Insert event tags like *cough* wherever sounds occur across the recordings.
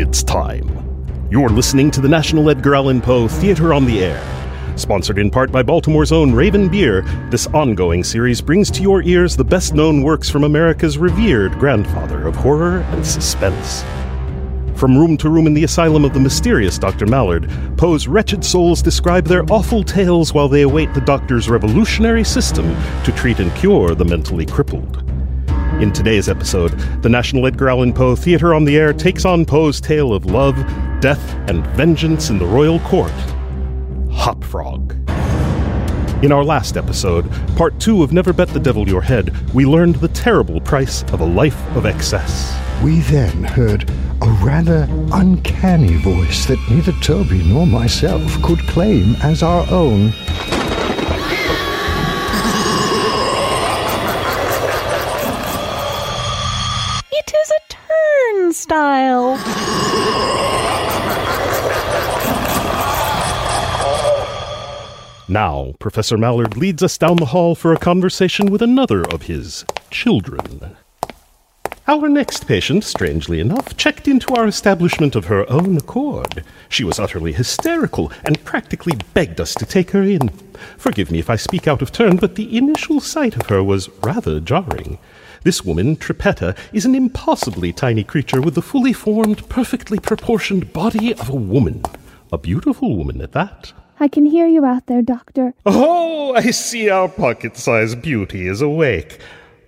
It's time. You're listening to the National Edgar Allan Poe Theater on the Air. Sponsored in part by Baltimore's own Raven Beer, this ongoing series brings to your ears the best known works from America's revered grandfather of horror and suspense. From room to room in the asylum of the mysterious Dr. Mallard, Poe's wretched souls describe their awful tales while they await the doctor's revolutionary system to treat and cure the mentally crippled. In today's episode, the National Edgar Allan Poe Theater on the Air takes on Poe's tale of love, death, and vengeance in the royal court Hop Frog. In our last episode, part two of Never Bet the Devil Your Head, we learned the terrible price of a life of excess. We then heard a rather uncanny voice that neither Toby nor myself could claim as our own. Now, Professor Mallard leads us down the hall for a conversation with another of his children. Our next patient, strangely enough, checked into our establishment of her own accord. She was utterly hysterical and practically begged us to take her in. Forgive me if I speak out of turn, but the initial sight of her was rather jarring. This woman, Trippetta, is an impossibly tiny creature with the fully formed, perfectly proportioned body of a woman. A beautiful woman at that. I can hear you out there, Doctor. Oh, I see our pocket sized beauty is awake.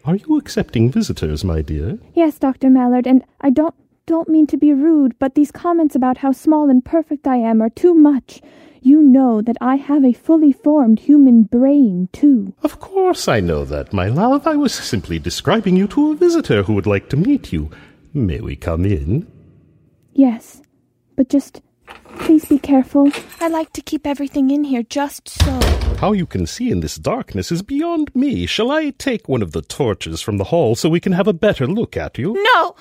Are you accepting visitors, my dear? Yes, Dr. Mallard, and I don't don't mean to be rude, but these comments about how small and perfect I am are too much. You know that I have a fully formed human brain, too. Of course I know that, my love. I was simply describing you to a visitor who would like to meet you. May we come in? Yes, but just please be careful. I like to keep everything in here just so. How you can see in this darkness is beyond me. Shall I take one of the torches from the hall so we can have a better look at you? No!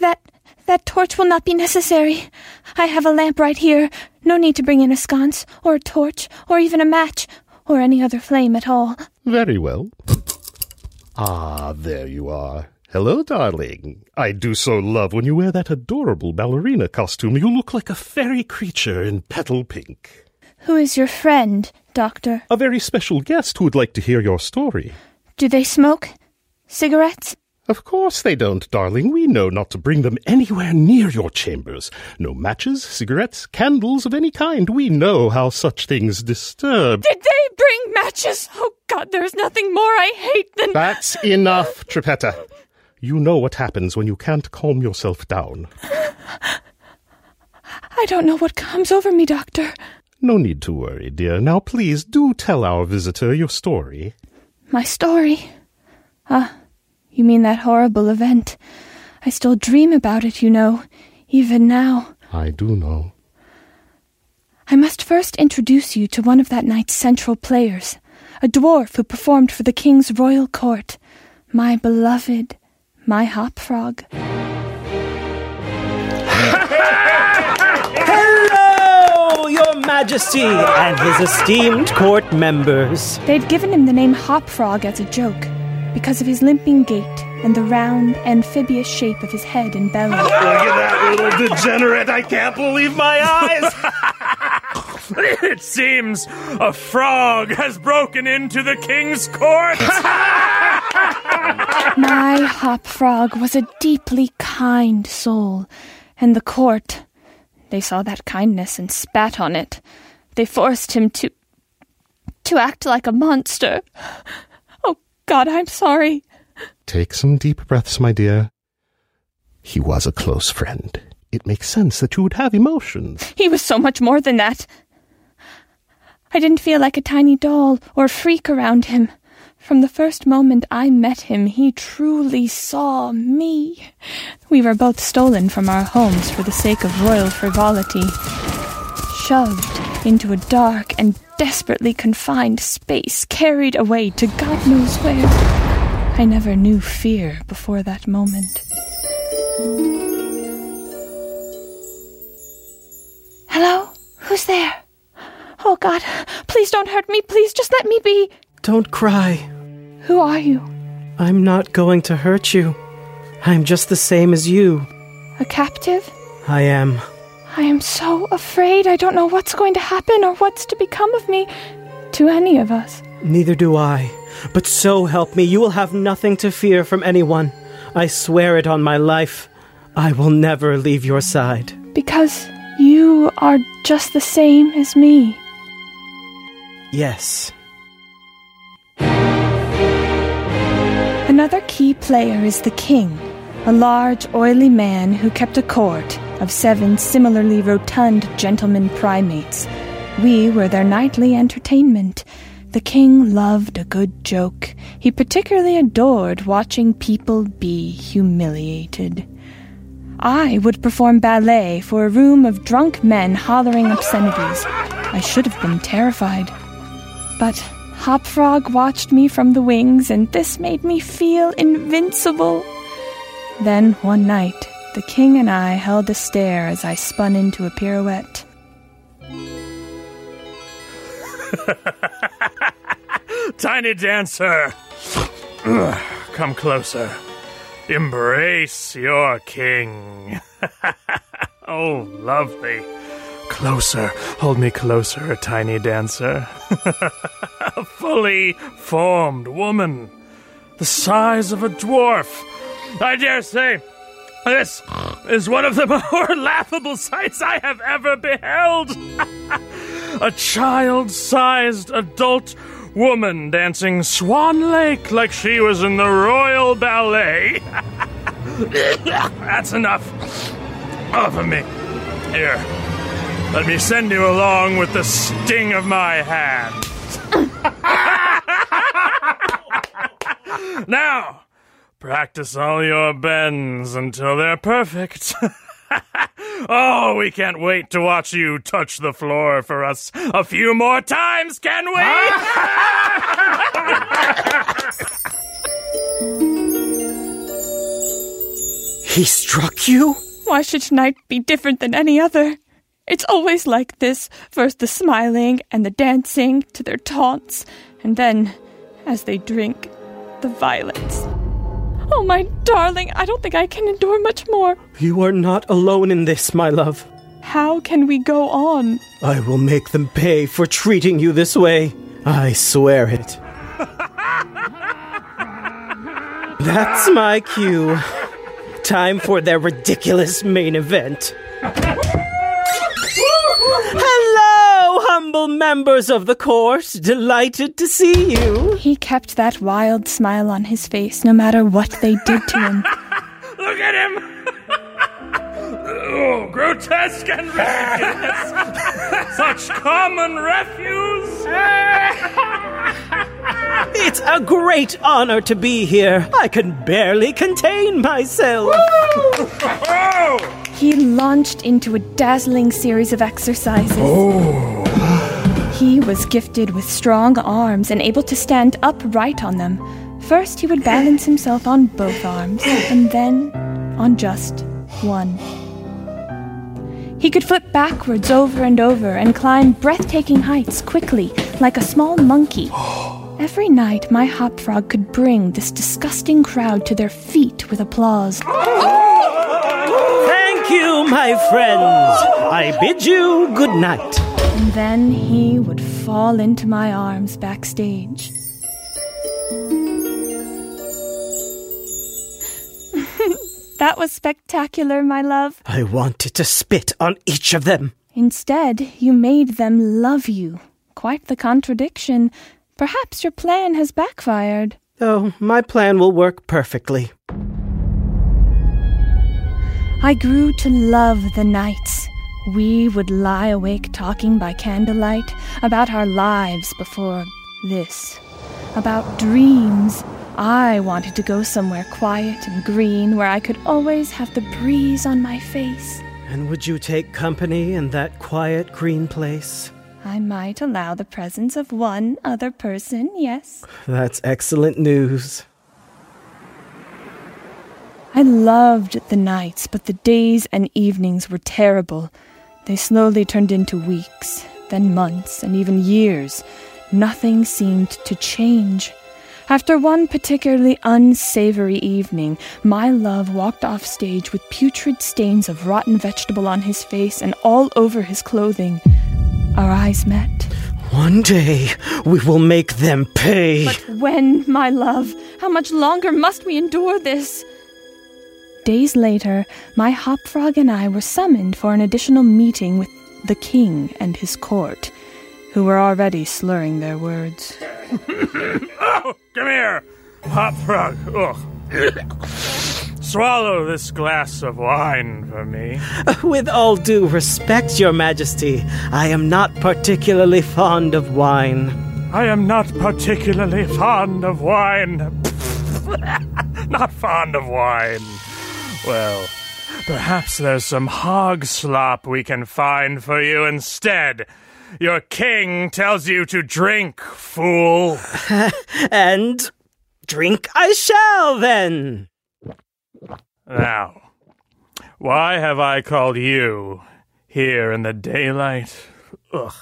That that torch will not be necessary. I have a lamp right here. No need to bring in a sconce, or a torch, or even a match, or any other flame at all. Very well. Ah, there you are. Hello, darling. I do so love when you wear that adorable ballerina costume. You look like a fairy creature in petal pink. Who is your friend, Doctor? A very special guest who would like to hear your story. Do they smoke? Cigarettes? Of course they don't, darling. We know not to bring them anywhere near your chambers. No matches, cigarettes, candles of any kind. We know how such things disturb. Did they bring matches? Oh, God, there's nothing more I hate than. That's enough, Trippetta. You know what happens when you can't calm yourself down. I don't know what comes over me, Doctor. No need to worry, dear. Now, please do tell our visitor your story. My story? Ah, you mean that horrible event. I still dream about it, you know, even now. I do know. I must first introduce you to one of that night's central players, a dwarf who performed for the king's royal court, my beloved, my hop frog. *laughs* Hello, Your Majesty and his esteemed court members. They'd given him the name Hop Frog as a joke because of his limping gait and the round, amphibious shape of his head and belly. *laughs* Look at that little degenerate. I can't believe my eyes. *laughs* It seems a frog has broken into the king's court. *laughs* My Hop Frog was a deeply kind soul, and the court, they saw that kindness and spat on it. They forced him to. to act like a monster. God, I'm sorry. Take some deep breaths, my dear. He was a close friend. It makes sense that you would have emotions. He was so much more than that. I didn't feel like a tiny doll or freak around him. From the first moment I met him, he truly saw me. We were both stolen from our homes for the sake of royal frivolity, shoved into a dark and desperately confined space, carried away to God knows where. I never knew fear before that moment. Hello? Who's there? Oh, God, please don't hurt me. Please just let me be. Don't cry. Who are you? I'm not going to hurt you. I'm just the same as you. A captive? I am. I am so afraid I don't know what's going to happen or what's to become of me. To any of us. Neither do I. But so help me, you will have nothing to fear from anyone. I swear it on my life. I will never leave your side. Because you are just the same as me. Yes. Another key player is the king, a large, oily man who kept a court of seven similarly rotund gentlemen primates. We were their nightly entertainment. The king loved a good joke. He particularly adored watching people be humiliated. I would perform ballet for a room of drunk men hollering obscenities. I should have been terrified. But Hopfrog watched me from the wings, and this made me feel invincible. Then, one night, the king and I held a stare as I spun into a pirouette. *laughs* Tiny dancer, come closer. Embrace your king. *laughs* oh, lovely. Closer, hold me closer, tiny dancer. a *laughs* fully formed woman, the size of a dwarf. I dare say this is one of the *laughs* more laughable sights I have ever beheld. *laughs* a child sized adult woman dancing Swan Lake like she was in the Royal Ballet. *laughs* That's enough of me. Here, let me send you along with the sting of my hand. now, practice all your bends until they're perfect. *laughs* oh, we can't wait to watch you touch the floor for us a few more times, can we? *laughs* He struck you? Why should tonight be different than any other? It's always like this first the smiling and the dancing to their taunts, and then, as they drink, the violence. Oh, my darling, I don't think I can endure much more. You are not alone in this, my love. How can we go on? I will make them pay for treating you this way. I swear it. That's my cue. Time for their ridiculous main event. Hello, humble members of the court. Delighted to see you. He kept that wild smile on his face no matter what they did to him. *laughs* Look at him! oh, grotesque and ridiculous. *laughs* Such common refuse. *laughs* It's a great honor to be here. I can barely contain myself. oh! He launched into a dazzling series of exercises. Oh. He was gifted with strong arms and able to stand upright on them. First, he would balance himself on both arms, and then on just one. He could flip backwards over and over and climb breathtaking heights quickly, like a small monkey. *gasps* Every night, my hop frog could bring this disgusting crowd to their feet with applause. *gasps* Thank you, my friends. I bid you good night. And then he would fall into my arms backstage. That was spectacular, my love. I wanted to spit on each of them. Instead, you made them love you. Quite the contradiction. Perhaps your plan has backfired. Oh, my plan will work perfectly. I grew to love the nights. We would lie awake talking by candlelight about our lives before this, about dreams. I wanted to go somewhere quiet and green where I could always have the breeze on my face. And would you take company in that quiet green place? I might allow the presence of one other person, yes. That's excellent news. I loved the nights, but the days and evenings were terrible. They slowly turned into weeks, then months, and even years. Nothing seemed to change. After one particularly unsavory evening, my love walked off stage with putrid stains of rotten vegetable on his face and all over his clothing. Our eyes met. One day we will make them pay. But when, my love? How much longer must we endure this? Days later, my hop frog and I were summoned for an additional meeting with the king and his court, who were already slurring their words. oh, come here, hop frog. Ugh. Swallow this glass of wine for me. *laughs* With all due respect, Your Majesty, I am not particularly fond of wine. I am not particularly fond of wine. *laughs* not fond of wine. Well, perhaps there's some hog slop we can find for you instead. Your king tells you to drink, fool. *laughs* and drink I shall then. Now, why have I called you here in the daylight? Ugh.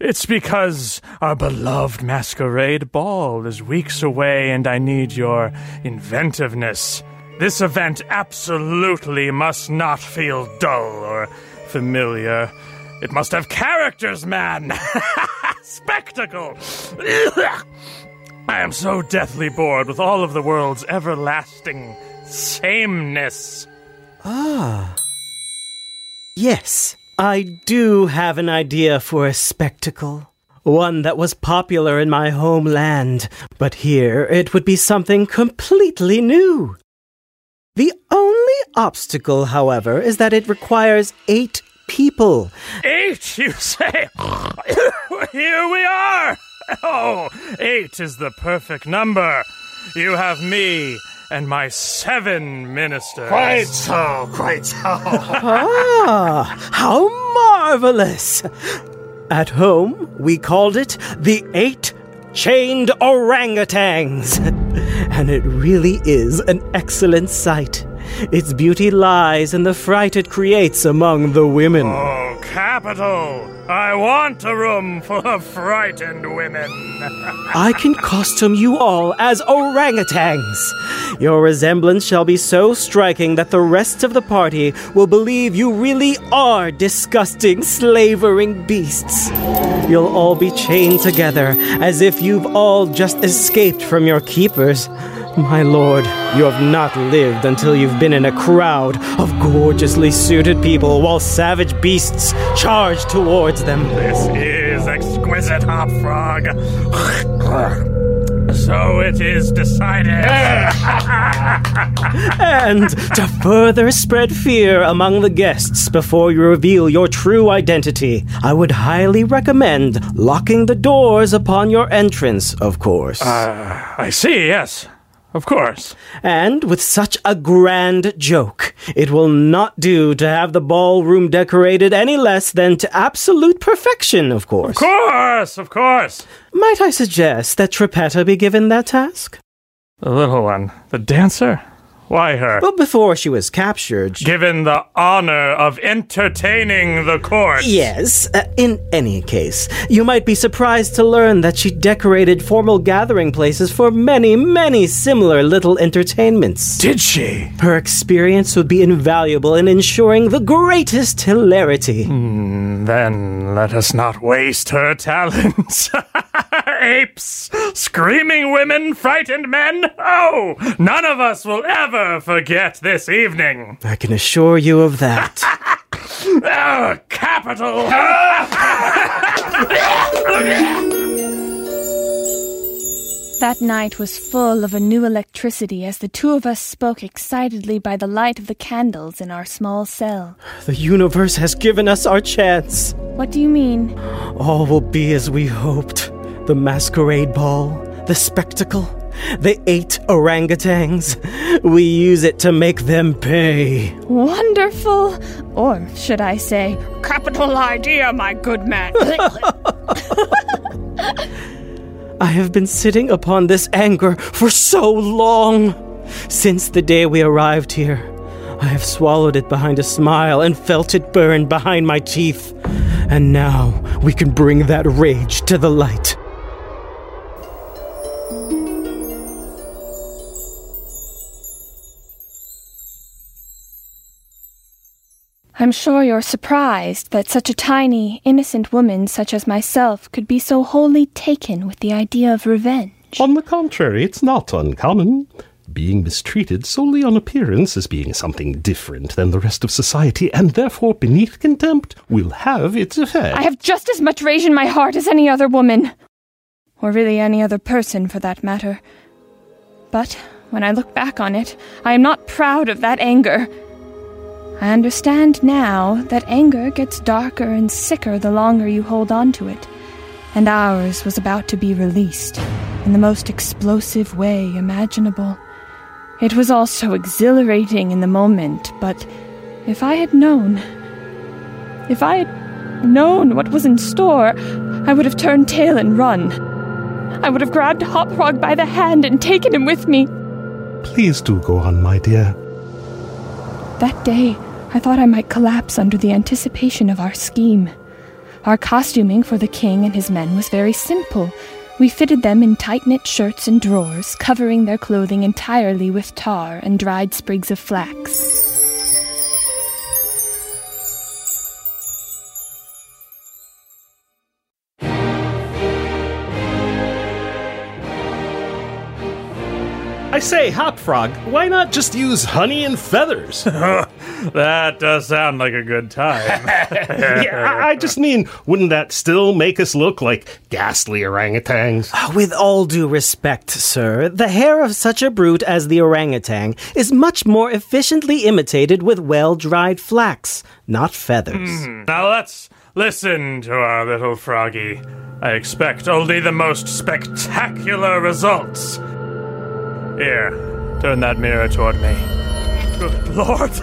It's because our beloved masquerade ball is weeks away and I need your inventiveness. This event absolutely must not feel dull or familiar. It must have characters, man! *laughs* Spectacle! I am so deathly bored with all of the world's everlasting sameness. Ah. Yes, I do have an idea for a spectacle. One that was popular in my homeland, but here it would be something completely new. The only obstacle, however, is that it requires eight people. Eight, you say? *laughs* Here we are! Oh, eight is the perfect number. You have me and my seven ministers. Quite so, quite so. *laughs* ah, how marvelous! At home, we called it the Eight Chained Orangutans. *laughs* and it really is an excellent sight. Its beauty lies in the fright it creates among the women. Oh, capital! I want a room full of frightened women. I can costume you all as orangutans. Your resemblance shall be so striking that the rest of the party will believe you really are disgusting, slavering beasts. You'll all be chained together as if you've all just escaped from your keepers. My lord, you have not lived until you've been in a crowd of gorgeously suited people while savage beasts charge towards them. This is exquisite, Hop Frog. *laughs* So it is decided. *laughs* *laughs* and to further spread fear among the guests before you reveal your true identity, I would highly recommend locking the doors upon your entrance, of course. Uh, I see, yes. Of course. And with such a grand joke, it will not do to have the ballroom decorated any less than to absolute perfection, of course. Of course, of course. Might I suggest that Trippetta be given that task? The little one, the dancer? Why her? Well, before she was captured. She given the honor of entertaining the court. Yes. Uh, in any case, you might be surprised to learn that she decorated formal gathering places for many, many similar little entertainments. Did she? Her experience would be invaluable in ensuring the greatest hilarity. Mm, then let us not waste her talents. *laughs* Apes, screaming women, frightened men. Oh, none of us will ever forget this evening. I can assure you of that. *laughs* oh, capital! That night was full of a new electricity as the two of us spoke excitedly by the light of the candles in our small cell. The universe has given us our chance. What do you mean? All will be as we hoped. The masquerade ball, the spectacle, the eight orangutans. We use it to make them pay. Wonderful! Or should I say, capital idea, my good man. *laughs* I have been sitting upon this anger for so long. Since the day we arrived here, I have swallowed it behind a smile and felt it burn behind my teeth. And now we can bring that rage to the light. I'm sure you're surprised that such a tiny, innocent woman such as myself could be so wholly taken with the idea of revenge. On the contrary, it's not uncommon. Being mistreated solely on appearance as being something different than the rest of society and therefore beneath contempt will have its effect. I have just as much rage in my heart as any other woman. Or really any other person, for that matter. But when I look back on it, I am not proud of that anger. I understand now that anger gets darker and sicker the longer you hold on to it, and ours was about to be released in the most explosive way imaginable. It was all so exhilarating in the moment, but if I had known, if I had known what was in store, I would have turned tail and run. I would have grabbed Hopfrog by the hand and taken him with me. Please do go on, my dear. That day, I thought I might collapse under the anticipation of our scheme. Our costuming for the king and his men was very simple. We fitted them in tight knit shirts and drawers, covering their clothing entirely with tar and dried sprigs of flax. I Hop Frog, why not just use honey and feathers? *laughs* *laughs* that does sound like a good time. *laughs* yeah, I, I just mean, wouldn't that still make us look like ghastly orangutans? Ah, With all due respect, sir, the hair of such a brute as the orangutan is much more efficiently imitated with well dried flax, not feathers. now let's listen to our little froggy. I expect only the most spectacular results. Here, turn that mirror toward me. Good lord! *laughs*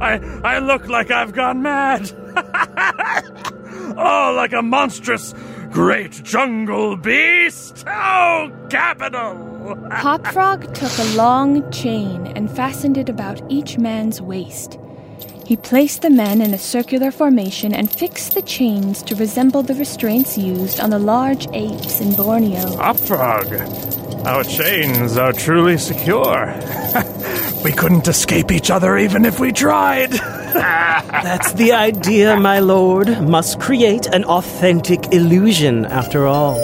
I I look like I've gone mad. *laughs* oh, like a monstrous great jungle beast. Oh, capital! *laughs* Hopfrog took a long chain and fastened it about each man's waist. He placed the men in a circular formation and fixed the chains to resemble the restraints used on the large apes in Borneo. Hopfrog, our chains are truly secure. *laughs* we couldn't escape each other even if we tried. *laughs* That's the idea, my lord. Must create an authentic illusion, after all.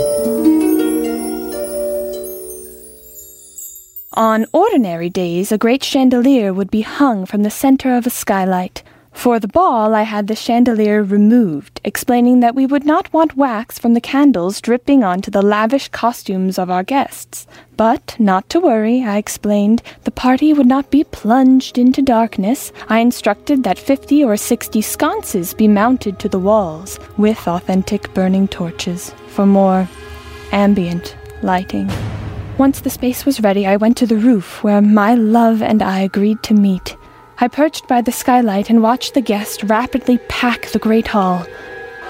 On ordinary days, a great chandelier would be hung from the center of a skylight. For the ball, I had the chandelier removed, explaining that we would not want wax from the candles dripping onto the lavish costumes of our guests. But not to worry, I explained, the party would not be plunged into darkness. I instructed that fifty or sixty sconces be mounted to the walls, with authentic burning torches, for more ambient lighting. Once the space was ready, I went to the roof where my love and I agreed to meet. I perched by the skylight and watched the guests rapidly pack the great hall,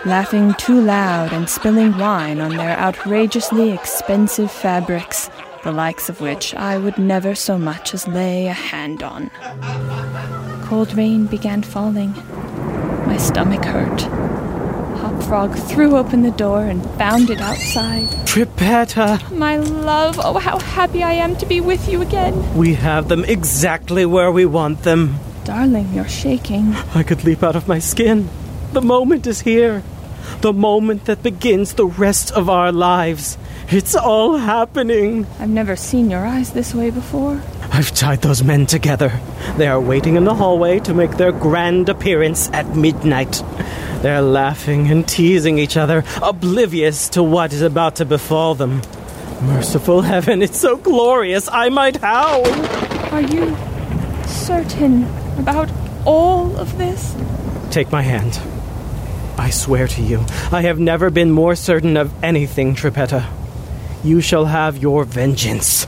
laughing too loud and spilling wine on their outrageously expensive fabrics, the likes of which I would never so much as lay a hand on. Cold rain began falling. My stomach hurt. Hopfrog threw open the door and bounded outside. Trippetta, My love, oh, how happy I am to be with you again. we have them exactly where we want them. Darling, you're shaking. I could leap out of my skin. The moment is here. The moment that begins the rest of our lives. It's all happening. I've never seen your eyes this way before. I've tied those men together. They are waiting in the hallway to make their grand appearance at midnight. They're laughing and teasing each other, oblivious to what is about to befall them. Merciful heaven, it's so glorious, I might howl. Are you certain about all of this? Take my hand. I swear to you, I have never been more certain of anything, Trippetta. You shall have your vengeance.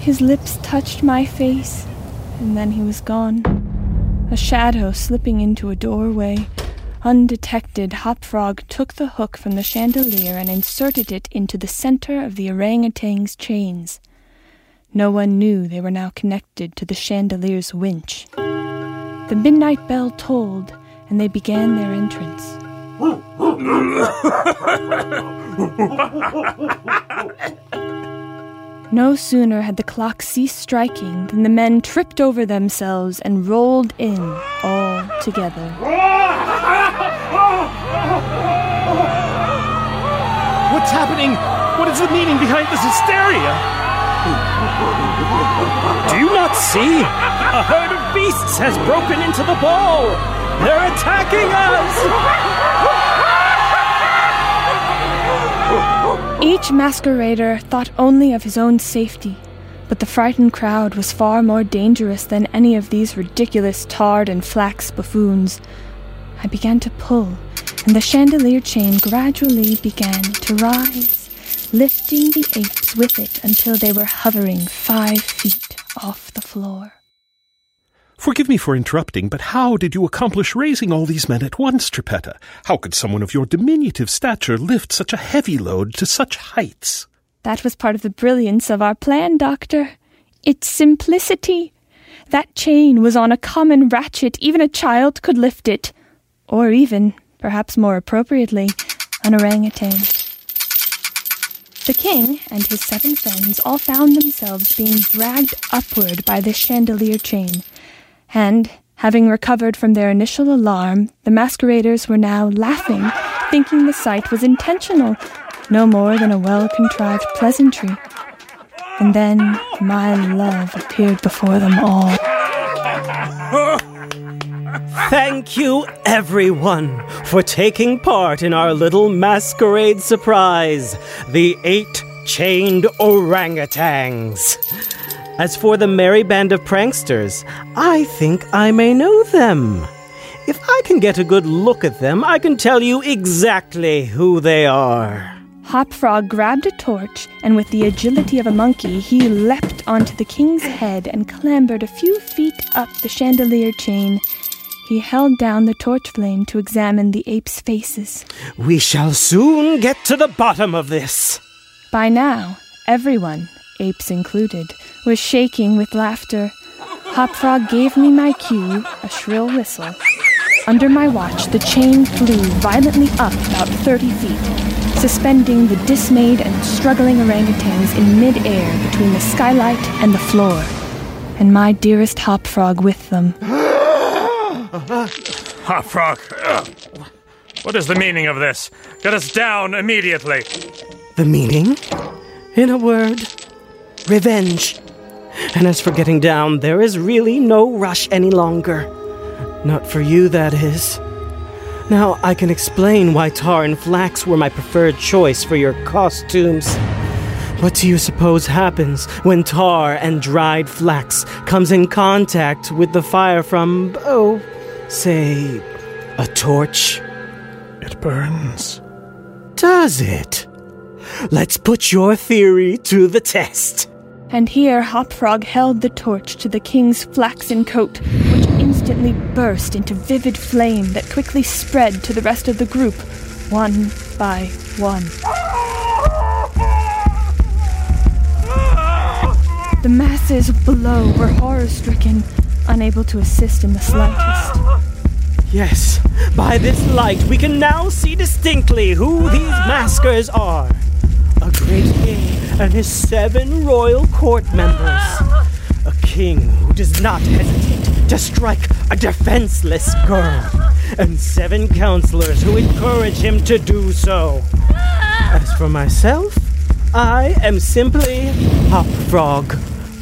His lips touched my face, and then he was gone. A shadow slipping into a doorway. Undetected, Hop Frog took the hook from the chandelier and inserted it into the center of the orangutan's chains. No one knew they were now connected to the chandelier's winch. The midnight bell tolled, and they began their entrance. No sooner had the clock ceased striking than the men tripped over themselves and rolled in all together. What's happening? What is the meaning behind this hysteria? Do you not see? A herd of beasts has broken into the ball! They're attacking us! Each masquerader thought only of his own safety, but the frightened crowd was far more dangerous than any of these ridiculous tarred and flax buffoons. I began to pull, and the chandelier chain gradually began to rise, lifting the apes with it until they were hovering five feet off the floor. Forgive me for interrupting, but how did you accomplish raising all these men at once, Trippetta? How could someone of your diminutive stature lift such a heavy load to such heights? That was part of the brilliance of our plan, Doctor. Its simplicity. That chain was on a common ratchet. Even a child could lift it. Or even, perhaps more appropriately, an orangutan. The king and his seven friends all found themselves being dragged upward by the chandelier chain, and, having recovered from their initial alarm, the masqueraders were now laughing, thinking the sight was intentional, no more than a well contrived pleasantry. And then my love appeared before them all. *laughs* Oh, Thank you, everyone, for taking part in our little masquerade surprise the eight chained orangutans. As for the merry band of pranksters, I think I may know them. If I can get a good look at them, I can tell you exactly who they are. Hop Frog grabbed a torch, and with the agility of a monkey, he leapt onto the king's head and clambered a few feet up the chandelier chain. He held down the torch flame to examine the apes' faces. We shall soon get to the bottom of this. By now, everyone, apes included, was shaking with laughter. Hopfrog gave me my cue, a shrill whistle. Under my watch, the chain flew violently up about 30 feet, suspending the dismayed and struggling orangutans in mid-air between the skylight and the floor, and my dearest Hopfrog with them. *gasps* *gasps* *gasps* Hop Frog. What is the meaning of this? Get us down immediately. The meaning? In a word, revenge. And as for getting down, there is really no rush any longer. Not for you, that is. Now I can explain why tar and flax were my preferred choice for your costumes. What do you suppose happens when tar and dried flax comes in contact with the fire from, oh, say, a torch? It burns. Does it? Let's put your theory to the test. And here Hop Frog held the torch to the king's flaxen coat, which instantly burst into vivid flame that quickly spread to the rest of the group, one by one. The masses below were horror stricken, unable to assist in the slightest. Yes, by this light we can now see distinctly who these maskers are. A great king and his seven royal court members. A king who does not hesitate to strike a defenseless girl. And seven counselors who encourage him to do so. As for myself, I am simply Hop Frog,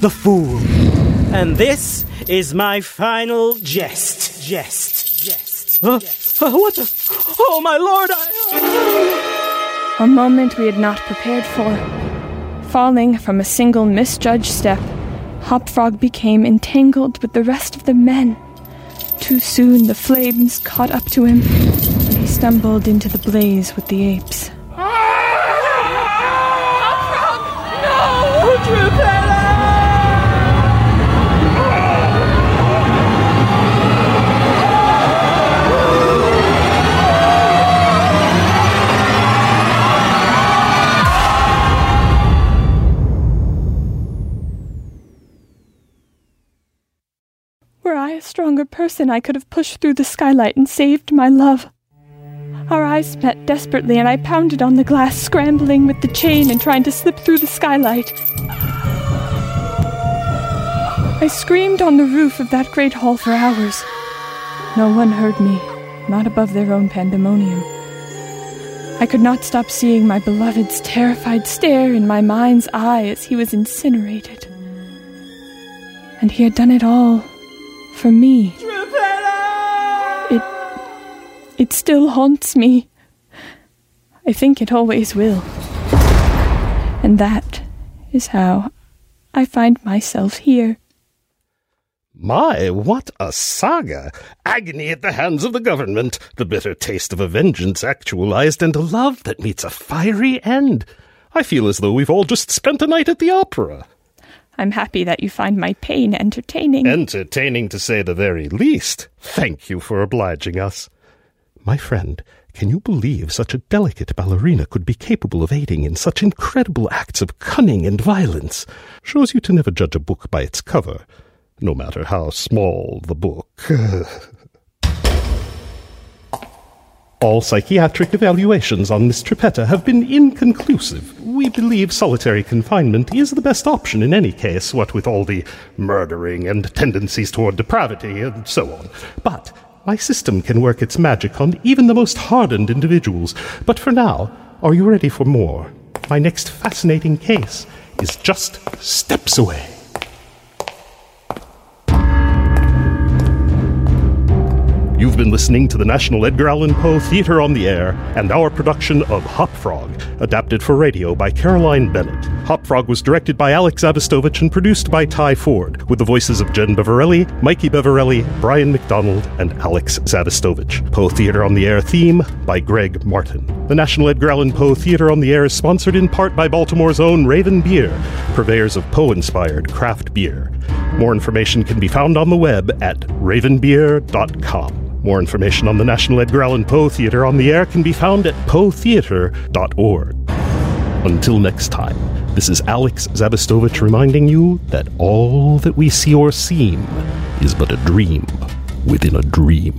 the fool. And this is my final jest. Jest. Jest. Uh, uh, what the? Oh, my lord! I. A moment we had not prepared for. Falling from a single misjudged step, Hopfrog became entangled with the rest of the men. Too soon the flames caught up to him, and he stumbled into the blaze with the apes. Were I a stronger person, I could have pushed through the skylight and saved my love. Our eyes met desperately, and I pounded on the glass, scrambling with the chain and trying to slip through the skylight. I screamed on the roof of that great hall for hours. No one heard me, not above their own pandemonium. I could not stop seeing my beloved's terrified stare in my mind's eye as he was incinerated. And he had done it all for me. It it still haunts me. I think it always will. And that is how I find myself here. My, what a saga! Agony at the hands of the government, the bitter taste of a vengeance actualized, and a love that meets a fiery end. I feel as though we've all just spent a night at the opera. I'm happy that you find my pain entertaining. Entertaining to say the very least. Thank you for obliging us. My friend, can you believe such a delicate ballerina could be capable of aiding in such incredible acts of cunning and violence? Shows you to never judge a book by its cover no matter how small the book. *laughs* All psychiatric evaluations on Miss Trippetta have been inconclusive. We believe solitary confinement is the best option in any case, what with all the murdering and tendencies toward depravity and so on. But my system can work its magic on even the most hardened individuals. But for now, are you ready for more? My next fascinating case is just steps away. You've been listening to the National Edgar Allan Poe Theatre on the Air and our production of Hop Frog, adapted for radio by Caroline Bennett. Hop Frog was directed by Alex Zavistovich and produced by Ty Ford, with the voices of Jen Beverelli, Mikey Beverelli, Brian McDonald, and Alex Zavistovich. Poe Theatre on the Air theme by Greg Martin. The National Edgar Allan Poe Theatre on the Air is sponsored in part by Baltimore's own Raven Beer, purveyors of Poe inspired craft beer. More information can be found on the web at ravenbeer.com. More information on the National Edgar Allan Poe Theatre on the Air can be found at poetheatre.org. Until next time, this is Alex Zavistovich reminding you that all that we see or seem is but a dream within a dream.